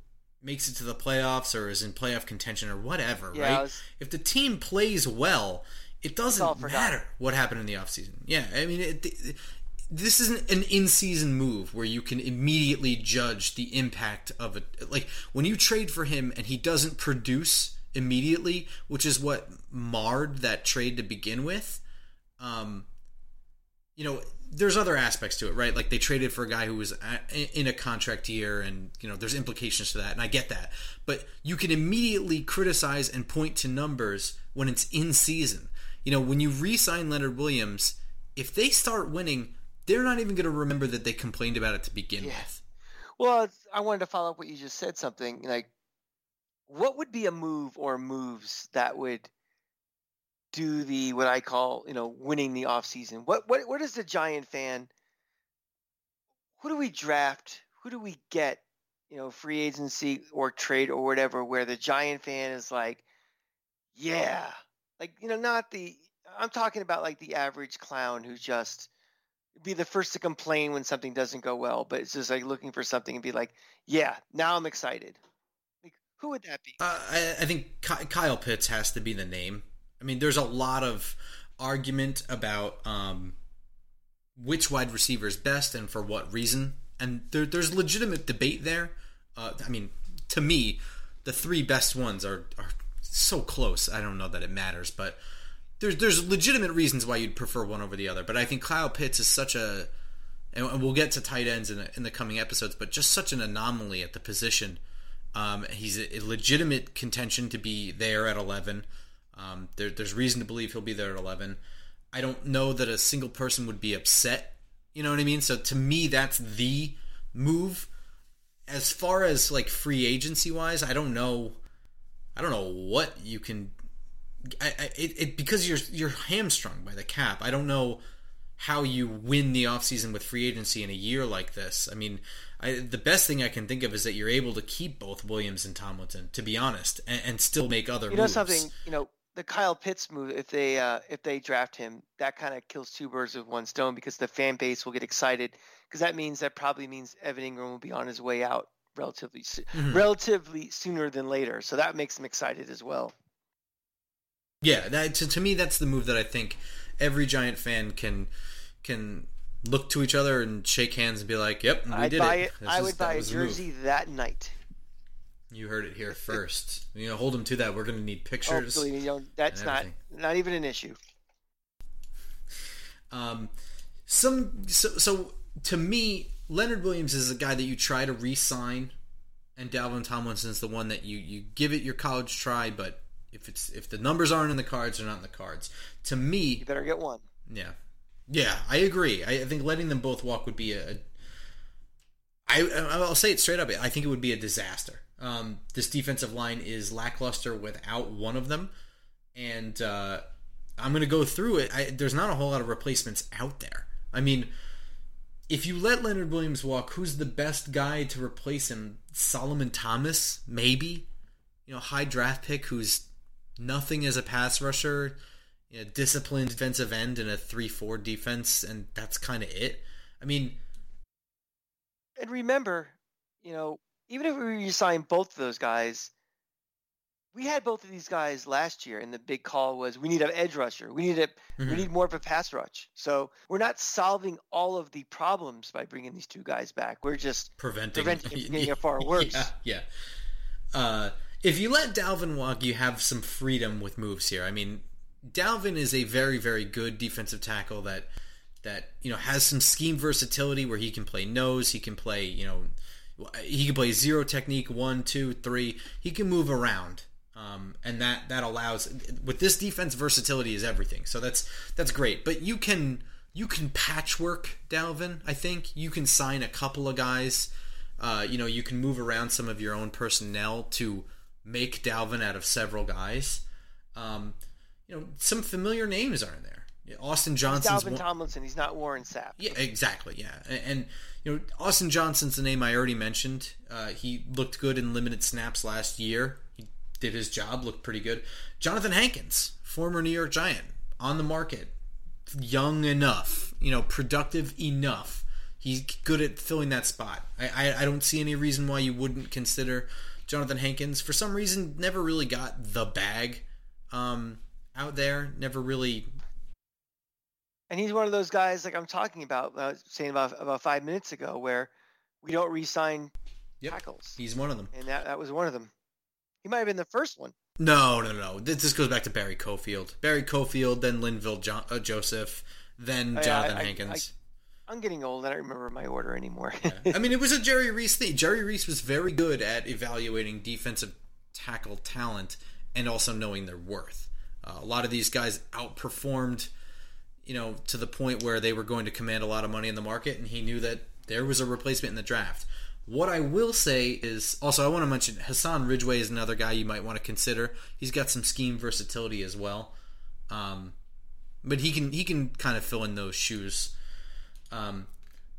makes it to the playoffs or is in playoff contention or whatever, yeah, right? Was... If the team plays well, it doesn't matter what happened in the offseason. Yeah, I mean, it, it, this isn't an in-season move where you can immediately judge the impact of it. Like when you trade for him and he doesn't produce immediately, which is what marred that trade to begin with um, you know, there's other aspects to it, right? Like they traded for a guy who was in a contract year, and you know, there's implications to that, and I get that. But you can immediately criticize and point to numbers when it's in season. You know, when you re-sign Leonard Williams, if they start winning, they're not even going to remember that they complained about it to begin Yeah. with. Well, I wanted to follow up what you just said. Something like, what would be a move or moves that would do the what I call you know winning the off season? What what what is the Giant fan? Who do we draft? Who do we get? You know, free agency or trade or whatever, where the Giant fan is like, yeah, like you know, not the. I'm talking about like the average clown who just be the first to complain when something doesn't go well, but it's just like looking for something and be like, yeah, now I'm excited. Like, who would that be? Uh, I, I think Ky- Kyle Pitts has to be the name. I mean, there's a lot of argument about um, which wide receiver is best and for what reason, and there, there's legitimate debate there. Uh, I mean, to me, the three best ones are are so close. I don't know that it matters, but there's there's legitimate reasons why you'd prefer one over the other. But I think Kyle Pitts is such a, and we'll get to tight ends in the, in the coming episodes, but just such an anomaly at the position. Um, he's a, a legitimate contention to be there at 11. Um, there, there's reason to believe he'll be there at 11. I don't know that a single person would be upset. You know what I mean? So to me, that's the move. As far as like free agency wise, I don't know. I don't know what you can. I, I it, it because you're you're hamstrung by the cap. I don't know how you win the offseason with free agency in a year like this. I mean, I, the best thing I can think of is that you're able to keep both Williams and Tomlinson, to be honest, and, and still make other You know moves. something? You know the Kyle Pitts move. If they uh, if they draft him, that kind of kills two birds with one stone because the fan base will get excited because that means that probably means Evan Engram will be on his way out relatively soo- Mhm. relatively sooner than later. So that makes them excited as well. Yeah, that to, to me that's the move that I think every Giant fan can can look to each other and shake hands and be like, "Yep, we I'd did buy it." it. I would that buy a jersey that night. You heard it here first. You know, hold them to that. We're going to need Oh, pictures. believe me, you know, that's not not even an issue. Um, some so, so to me, Leonard Williams is a guy that you try to re-sign, and Dalvin Tomlinson is the one that you you give it your college try, but if it's if the numbers aren't in the cards, they're not in the cards. To me, You better get one. yeah, yeah, I agree. I, I think letting them both walk would be a. a I I'll say it straight up. I think it would be a disaster. Um, this defensive line is lackluster without one of them, and uh, I'm going to go through it. I, there's not a whole lot of replacements out there. I mean, if you let Leonard Williams walk, who's the best guy to replace him? Solomon Thomas, maybe. You know, high draft pick who's nothing as a pass rusher, you know, disciplined defensive end in a three-four defense, and that's kind of it. I mean, And remember, you know, even if we resign both of those guys, we had both of these guys last year, and the big call was we need an edge rusher. We need a Mhm. we need more of a pass rush. So we're not solving all of the problems by bringing these two guys back. We're just preventing, Preventing it from getting far worse. Yeah, yeah. Uh, if you let Dalvin walk, you have some freedom with moves here. I mean, Dalvin is a very, very good defensive tackle that that you know has some scheme versatility where he can play nose, he can play you know he can play zero technique, one, two, three. He can move around. Um, and that that allows with this defense versatility is everything. So that's that's great. But you can you can patchwork Dalvin. I think you can sign a couple of guys. Uh, you know, you can move around some of your own personnel to make Dalvin out of several guys. Um, you know, some familiar names are in there. Austin he's Johnson's Dalvin one- Tomlinson. He's not Warren Sapp. yeah, exactly. Yeah, and, and you know Austin Johnson's the name I already mentioned. Uh, he looked good in limited snaps last year. He did his job, looked pretty good. Jonathan Hankins, former New York Giant, on the market, young enough, you know, productive enough. He's good at filling that spot. I, I, I don't see any reason why you wouldn't consider Jonathan Hankins. For some reason, never really got the bag um, out there. Never really And he's one of those guys like I'm talking about, I was saying about about five minutes ago, where we don't re-sign Yep. tackles, He's one of them. and that that was one of them. He might have been the first one. No, no, no. This, this goes back to Barry Cofield. Barry Cofield, then Linval jo- uh, Joseph, then I- Jonathan I- I- Hankins. I'm getting old. I don't remember my order anymore. I mean, it was a Jerry Reese thing. Jerry Reese was very good at evaluating defensive tackle talent and also knowing their worth. Uh, a lot of these guys outperformed you know, to the point where they were going to command a lot of money in the market, and he knew that there was a replacement in the draft. What I will say is also I want to mention Hassan Ridgeway is another guy you might want to consider. He's got some scheme versatility as well, um, but he can he can kind of fill in those shoes. Um,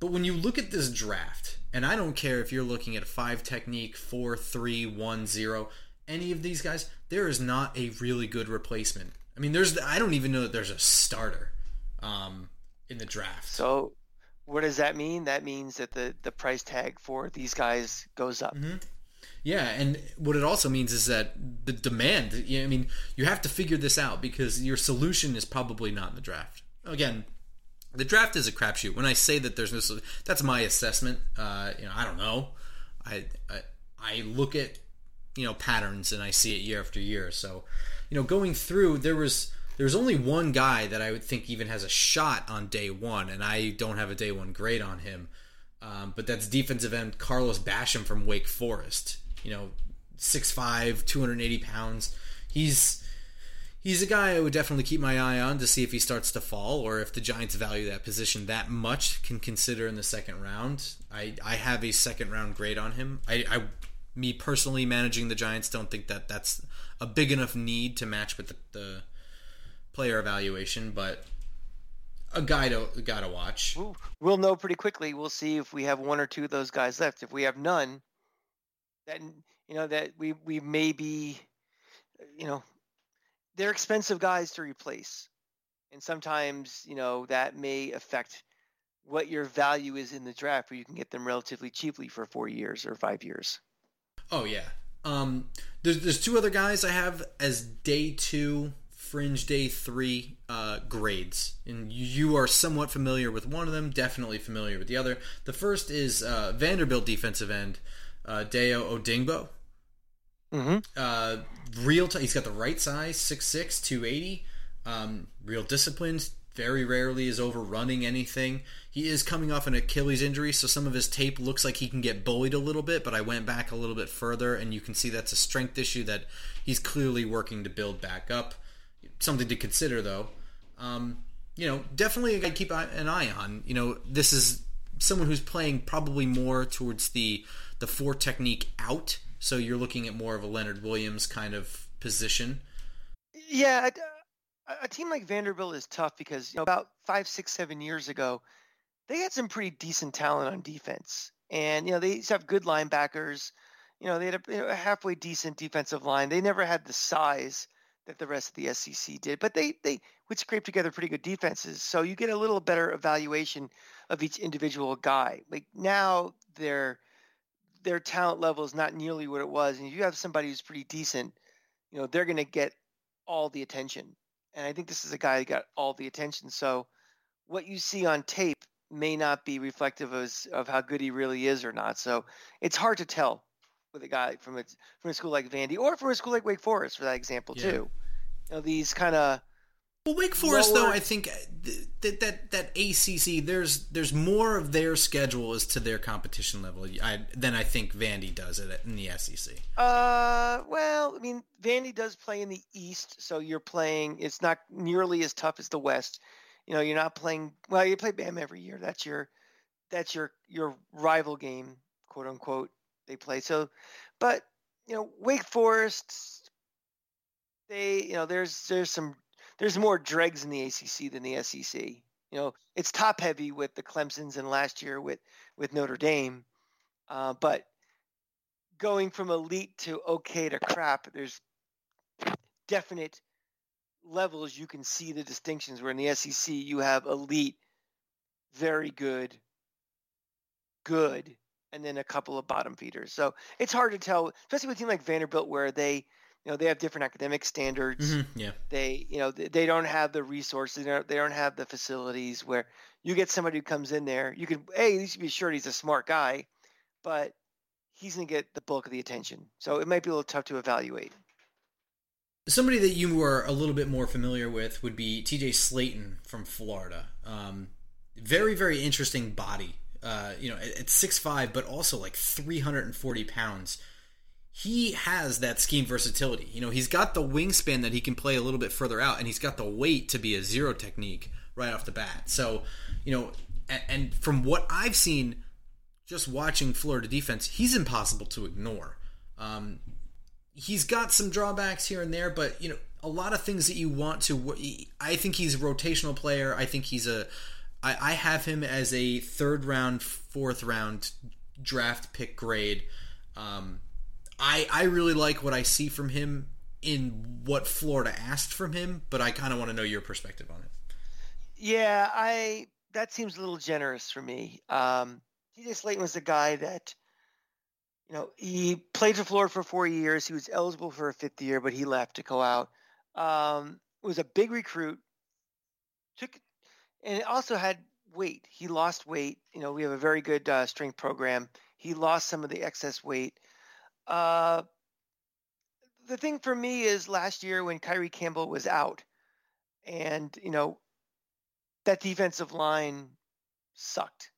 but when you look at this draft, and I don't care if you're looking at a five technique, four, three, one, zero, any of these guys, there is not a really good replacement. I mean, there's I don't even know that there's a starter um, in the draft. So, what does that mean? That means that the the price tag for these guys goes up. Mm-hmm. Yeah, and what it also means is that the demand. You know, I mean, you have to figure this out because your solution is probably not in the draft. Again, the draft is a crapshoot. When I say that there's no, that's my assessment. Uh, you know, I don't know. I, I I look at you know patterns and I see it year after year. So, you know, going through there was there's only one guy that I would think even has a shot on day one, and I don't have a day one grade on him. Um, but that's defensive end Carlos Basham from Wake Forest. You know, 6'5", 280 pounds. He's he's a guy I would definitely keep my eye on to see if he starts to fall or if the Giants value that position that much can consider in the second round. I, I have a second round grade on him. I, I me personally managing the Giants don't think that that's a big enough need to match with the, the player evaluation, but a guy to a guy to watch. We'll know pretty quickly. We'll see if we have one or two of those guys left. If we have none, then you know that we we may be, you know, they're expensive guys to replace, and sometimes you know that may affect what your value is in the draft, where you can get them relatively cheaply for four years or five years. Oh yeah. Um, there's there's two other guys I have as day two, fringe day three uh, grades, and you are somewhat familiar with one of them. Definitely familiar with the other. The first is uh, Vanderbilt defensive end uh, Dayo Odeyingbo. Mm-hmm. Uh, real, t- he's got the right size, 6'6", 280. Um, real disciplined. Very rarely is overrunning anything. He is coming off an Achilles injury, so some of his tape looks like he can get bullied a little bit. But I went back a little bit further, and you can see that's a strength issue that he's clearly working to build back up. Something to consider, though. Um, you know, definitely a guy to keep an eye on. You know, this is someone who's playing probably more towards the the four technique out. So you're looking at more of a Leonard Williams kind of position. Yeah, a, a team like Vanderbilt is tough because you know about five, six, seven years ago, they had some pretty decent talent on defense, and you know they used to have good linebackers. You know they had a, you know, a halfway decent defensive line. They never had the size that the rest of the SEC did, but they they would scrape together pretty good defenses. So you get a little better evaluation of each individual guy. Like now, their their talent level is not nearly what it was, and if you have somebody who's pretty decent, you know they're going to get all the attention. And I think this is a guy that got all the attention. So what you see on tape may not be reflective of, of how good he really is or not. So it's hard to tell with a guy from a from a school like Vandy or from a school like Wake Forest for that example yeah. too. You know these kind of well, Wake Forest lower... though I think that that that ACC there's there's more of their schedule as to their competition level I, than I think Vandy does it in the SEC. Uh, well, I mean Vandy does play in the East, so you're playing. It's not nearly as tough as the West. You know, you're not playing. Well, you play Bam every year. That's your that's your your rival game, quote unquote. They play so, but you know Wake Forest. They you know there's there's some there's more dregs in the ACC than the SEC. You know, it's top heavy with the Clemson's and last year with with Notre Dame, uh, but going from elite to okay to crap, there's definite levels you can see the distinctions. Where in the SEC you have elite, very good, good, and then a couple of bottom feeders. So it's hard to tell, especially with a team like Vanderbilt, where they you know they have different academic standards. Mm-hmm, yeah. They you know they don't have the resources they don't, they don't have the facilities where you get somebody who comes in there you can hey you should be sure he's a smart guy but he's going to get the bulk of the attention. So it might be a little tough to evaluate. Somebody that you were a little bit more familiar with would be tj Slaton from florida. Um, very very interesting body uh, you know at, six five, but also like 340 pounds he has that scheme versatility. You know, he's got the wingspan that he can play a little bit further out, and he's got the weight to be a zero technique. right off the bat. So, you know, and, and from what I've seen, just watching Florida defense, he's impossible to ignore. Um, he's got some drawbacks here and there, but you know, a lot of things that you want to. I think he's a rotational player. I think he's a. I, I have him as a third round, fourth round draft pick grade. Um, I I really like what I see from him in what Florida asked from him, but I kind of want to know your perspective on it. Yeah, I that seems a little generous for me. Um, TJ Slaton was a guy that, you know, he played for Florida for four years. He was eligible for a fifth year, but he left to go out. Um, was a big recruit. Took, and it also had weight. He lost weight. You know, we have a very good uh, strength program. He lost some of the excess weight. Uh, the thing for me is last year when Kyree Campbell was out, and you know, that defensive line sucked.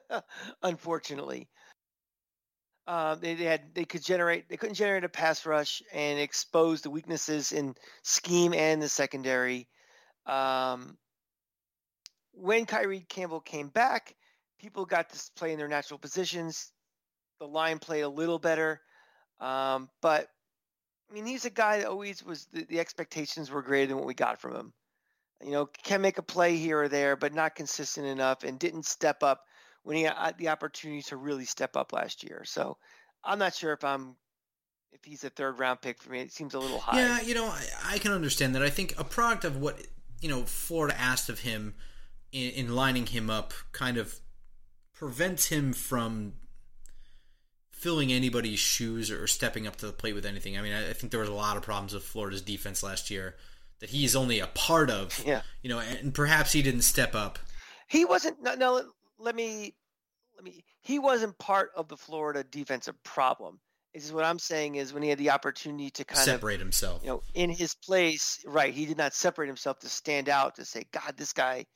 unfortunately. Uh, they, they, had they could generate they couldn't generate a pass rush and expose the weaknesses in scheme and the secondary. Um, when Kyree Campbell came back, people got to play in their natural positions. The line played a little better, um, but I mean, he's a guy that always was the, the expectations were greater than what we got from him. You know, can make a play here or there, but not consistent enough, and didn't step up when he had the opportunity to really step up last year. So I'm not sure if I'm if he's a third round pick for me. It seems a little high. Yeah, you know, I, I can understand that. I think a product of what you know Florida asked of him in, in lining him up kind of prevents him from filling anybody's shoes or stepping up to the plate with anything. I mean, I, think there was a lot of problems with Florida's defense last year that he's only a part of. Yeah. You know, and perhaps he didn't step up. He wasn't. No, no let me let me he wasn't part of the Florida defensive problem. Is what I'm saying is when he had the opportunity to kind separate of separate himself. You know, in his place, right, he did not separate himself to stand out to say, God, this guy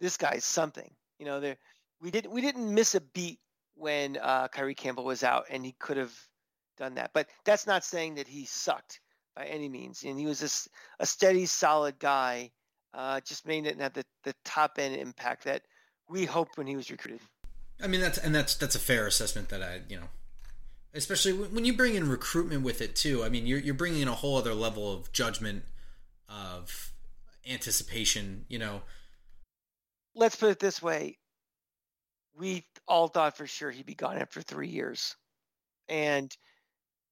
this guy's something. You know, there we didn't we didn't miss a beat when uh Kyree Campbell was out and he could have done that. But that's not saying that he sucked by any means. And he was just a steady, solid guy. Uh, just may not have the, the top end impact that we hoped when he was recruited. I mean that's and that's that's a fair assessment that I you know, especially when you bring in recruitment with it too. I mean you're you're bringing in a whole other level of judgment, of anticipation. You know. Let's put it this way: we all thought for sure he'd be gone after three years, and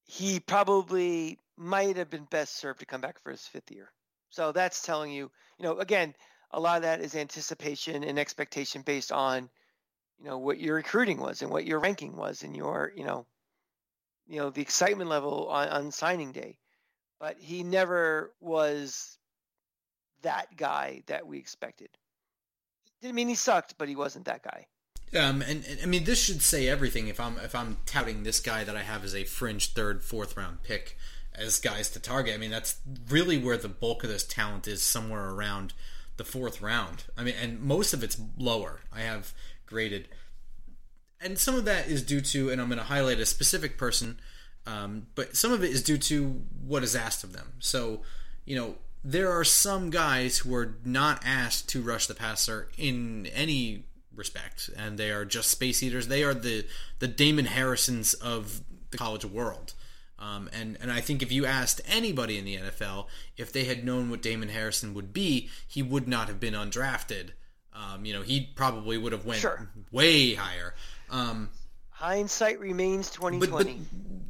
he probably might have been best served to come back for his fifth year. So that's telling you, you know, again, a lot of that is anticipation and expectation based on you know what your recruiting was and what your ranking was and your you know you know the excitement level on, on signing day. But he never was that guy that we expected didn't mean he sucked but he wasn't that guy um, and, and, I mean, this should say everything. If I'm if I'm touting this guy that I have as a fringe third, fourth round pick as guys to target, I mean that's really where the bulk of this talent is, somewhere around the fourth round. I mean, and most of it's lower. I have graded, and some of that is due to, and I'm going to highlight a specific person, um, but some of it is due to what is asked of them. So, you know, there are some guys who are not asked to rush the passer in any respect, and they are just space eaters. They are the the Damon Harrisons of the college world. Um, and and I think if you asked anybody in the NFL if they had known what Damon Harrison would be, he would not have been undrafted. Um, you know, he probably would have went sure. way higher. Um, Hindsight remains twenty twenty.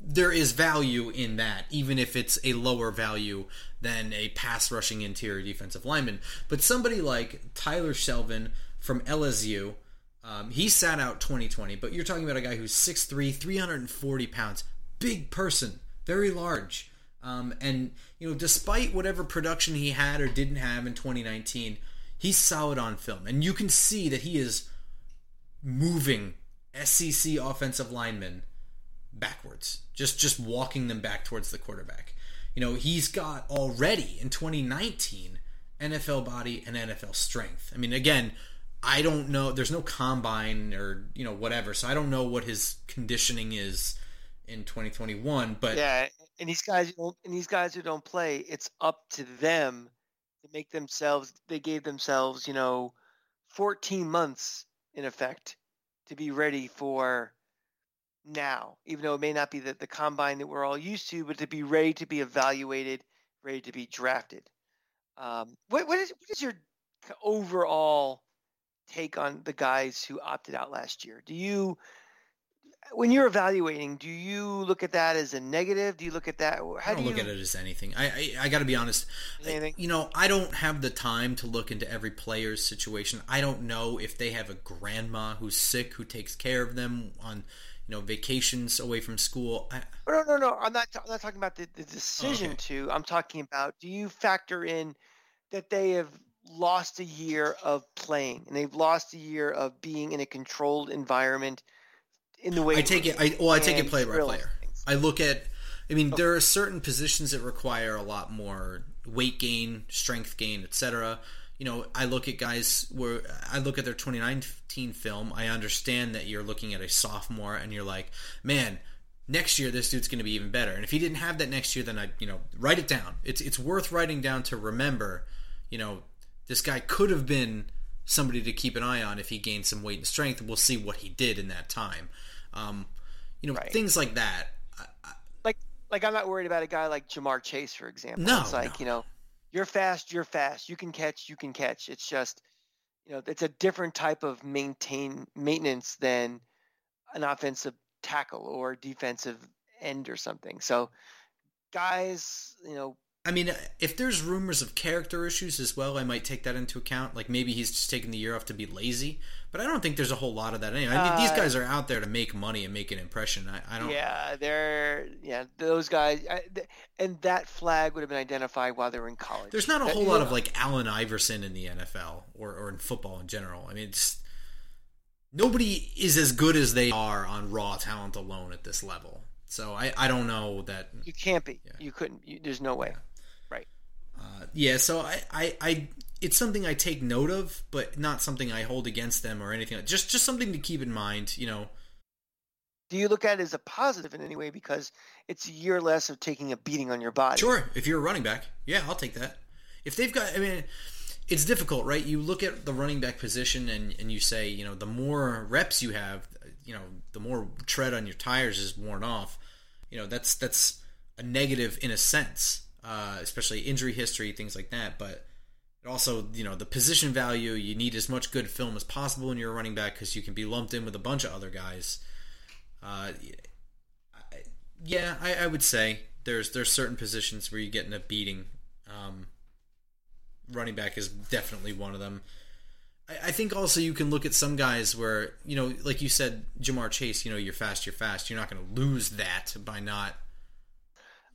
There is value in that, even if it's a lower value than a pass rushing interior defensive lineman. But somebody like Tyler Shelvin from LSU, um, he sat out 2020. But you're talking about a guy who's 6'3", 340 pounds, big person, very large. Um, and you know, despite whatever production he had or didn't have in 2019, he's solid on film, and you can see that he is moving SEC offensive linemen backwards, just just walking them back towards the quarterback. You know, he's got already in 2019 NFL body and NFL strength. I mean, again, I don't know. There's no combine or you know whatever, so I don't know what his conditioning is in 2021. But yeah, and these guys and these guys who don't play, it's up to them to make themselves. They gave themselves, you know, 14 months in effect to be ready for now, even though it may not be the, the combine that we're all used to, but to be ready to be evaluated, ready to be drafted. Um, what, what, is, what is your overall take on the guys who opted out last year? Do you, when you're evaluating, do you look at that as a negative? Do you look at that? How I don't do look at it as anything. I I, I got to be honest. Anything? You know, I don't have the time to look into every player's situation. I don't know if they have a grandma who's sick who takes care of them on you know vacations away from school. I, oh, No, no, no. I'm not. I'm not talking about the, the oh, decision okay. to. I'm talking about. Do you factor in that they have lost a year of playing and they've lost a year of being in a controlled environment in the way I take it. I well, I take it player by player. things. I look at. I mean, oh. there are certain positions that require a lot more weight gain, strength gain, etc. You know, I look at guys where I look at their 2019 film. I understand that you're looking at a sophomore, and you're like, man, next year this dude's going to be even better. And if he didn't have that next year, then I, you know, write it down. It's it's worth writing down to remember. You know, this guy could have been somebody to keep an eye on if he gained some weight and strength. We'll see what he did in that time. Um, you know, Right. things like that. Like like I'm not worried about a guy like Ja'Marr Chase, for example. No, it's like no. you know, you're fast, you're fast. You can catch, you can catch. It's just you know, it's a different type of maintain maintenance than an offensive tackle or defensive end or something. So guys, you know, I mean, if there's rumors of character issues as well, I might take that into account. Like maybe he's just taking the year off to be lazy, but I don't think there's a whole lot of that anyway. I mean, these Uh, guys are out there to make money and make an impression. I, I don't. yeah, they're yeah, those guys, I, th- and that flag would have been identified while they were in college. There's not a That- whole lot know, of like Allen Iverson in the NFL or, or in football in general. I mean, it's nobody is as good as they are on raw talent alone at this level. So I, I don't know that. You can't be. Yeah. You couldn't. You, there's no way. Right. Uh, yeah, so I, I, I, it's something I take note of, but not something I hold against them or anything. Just, just something to keep in mind. You know, Do you look at it as a positive in any way because it's a year less of taking a beating on your body? Sure, if you're a running back, yeah, I'll take that. If they've got, I mean, it's difficult, right? You look at the running back position and, and you say, you know, the more reps you have, you know, the more tread on your tires is worn off. You know, that's that's a negative in a sense, uh, especially injury history, things like that. But also, you know, the position value, you need as much good film as possible when you're a running back because you can be lumped in with a bunch of other guys. Uh, yeah, I, I would say there's there's certain positions where you're getting a beating. Um, running back is definitely one of them. I, I think also you can look at some guys where you know, like you said, Ja'Marr Chase. You know, you're fast, you're fast. You're not going to lose that by not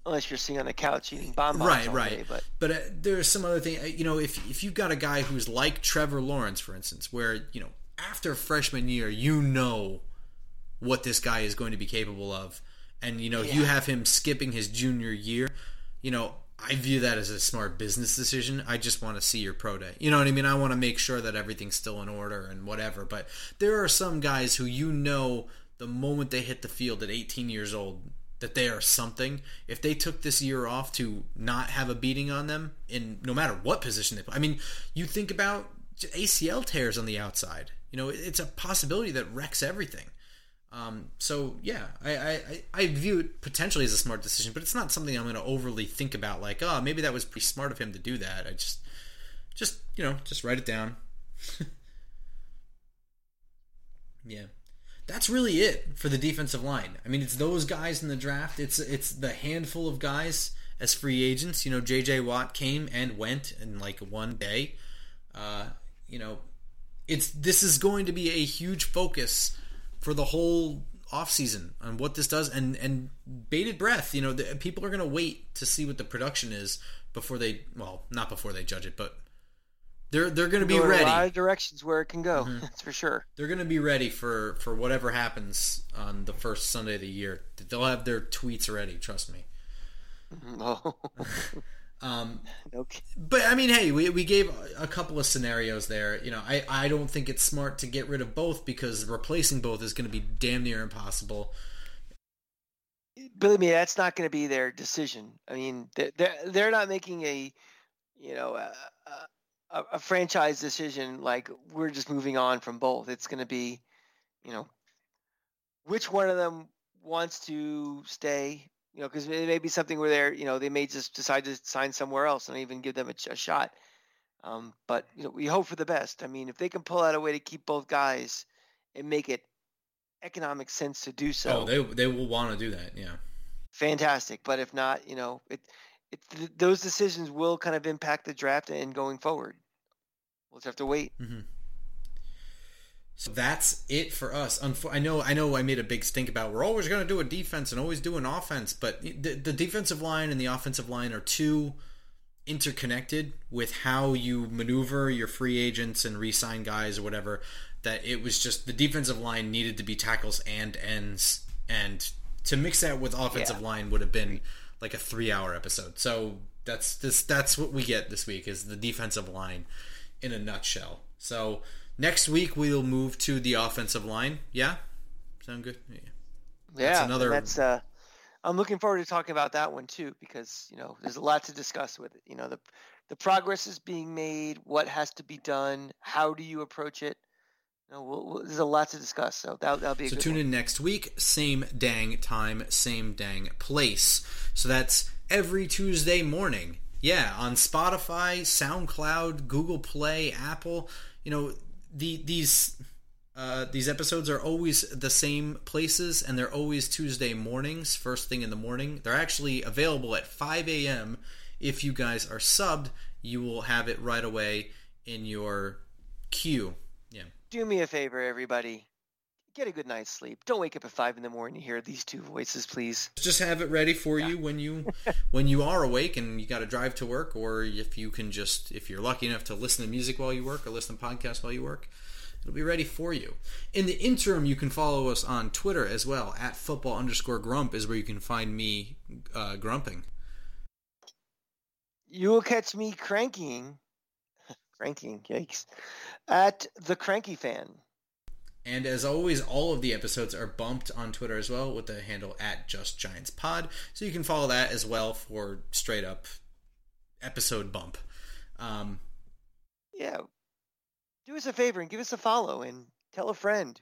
Unless you're sitting on the couch eating bonbons right, all right. day, but But uh, there's some other thing. uh, You know, if if you've got a guy who's like Trevor Lawrence, for instance, where you know after freshman year, you know what this guy is going to be capable of, and you know you have him skipping his junior year. You know, I view that as a smart business decision. I just want to see your pro day. You know what I mean? I want to make sure that everything's still in order and whatever. But there are some guys who you know the moment they hit the field at 18 years old that they are something. If they took this year off to not have a beating on them in no matter what position they play. I mean, you think about ACL tears on the outside. You know, it's a possibility that wrecks everything. Um, so yeah, I, I, I- I view it potentially as a smart decision, but it's not something I'm going to overly think about. Like, oh, maybe that was pretty smart of him to do that. I just, just you know, just write it down. yeah, that's really it for the defensive line. I mean, it's those guys in the draft. It's it's the handful of guys as free agents. You know, J.J. Watt came and went in like one day. Uh, you know, it's this is going to be a huge focus for the whole offseason on what this does and and bated breath you know the, people are going to wait to see what the production is before they well not before they judge it but they're they're going to be ready a lot of directions where it can go. Mhm. That's for sure. they're going to be ready for for whatever happens on the first Sunday of the year they'll have their tweets ready trust me Oh, um okay. But I mean, hey, we, we gave a couple of scenarios there. You know, I, I don't think it's smart to get rid of both because replacing both is going to be damn near impossible. Believe me, that's not going to be their decision. I mean, they're they're, they're not making a you know, a, a, a franchise decision. Like we're just moving on from both. It's going to be, you know, which one of them wants to stay. You know, because it may be something where they're, you know, they may just decide to sign somewhere else and even give them a, a shot. Um, but you know, we hope for the best. I mean, if they can pull out a way to keep both guys and make it economic sense to do so. Oh, they they will want to do that. Yeah. Fantastic, but if not, you know, it, it th- those decisions will kind of impact the draft and going forward. We'll just have to wait. Mm-hmm. So that's it for us. I know, I know, I made a big stink about we're always going to do a defense and always do an offense, but the, the defensive line and the offensive line are too interconnected with how you maneuver your free agents and re-sign guys or whatever that it was just the defensive line needed to be tackles and ends and to mix that with offensive yeah. line would have been like a three hour episode. So that's this that's what we get this week is the defensive line in a nutshell. So next week we'll move to the offensive line. Yeah? Sound good? Yeah, yeah that's another that's uh I'm looking forward to talking about that one too because you know there's a lot to discuss with it. You know the the progress is being made, what has to be done, how do you approach it. You know, we'll, we'll, there's a lot to discuss, so that, that'll be. so tune one. in next week, same dang time, same dang place. So that's every Tuesday morning. Yeah, on Spotify, SoundCloud, Google Play, Apple. You know the these uh, these episodes are always the same places and they're always Tuesday mornings, first thing in the morning. They're actually available at 5 a.m. If you guys are subbed, you will have it right away in your queue. Do me a favor, everybody. Get a good night's sleep. Don't wake up at five in the morning to hear these two voices, please. Just have it ready for yeah. you when you when you are awake and you got to drive to work, or if you can just if you're lucky enough to listen to music while you work or listen to podcasts while you work It'll be ready for you. In the interim, you can follow us on Twitter as well. At football underscore grump is where you can find me uh, grumping. You will catch me cranking, cranking, yikes, at the cranky fan. And as always, all of the episodes are bumped on Twitter as well with the handle at Just Giants Pod. So you can follow that as well for straight up episode bump. Um, yeah, do us a favor and give us a follow and tell a friend.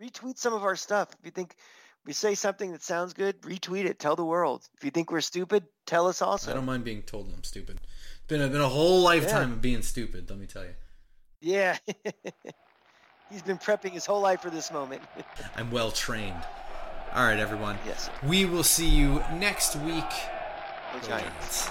Retweet some of our stuff. If you think we say something that sounds good, retweet it. Tell the world. If you think we're stupid, tell us also. I don't mind being told I'm stupid. Been a, been a whole lifetime yeah. of being stupid, let me tell you. Yeah. He's been prepping his whole life for this moment. I'm well trained. All right, everyone. Yes. We will see you next week. Go Giants.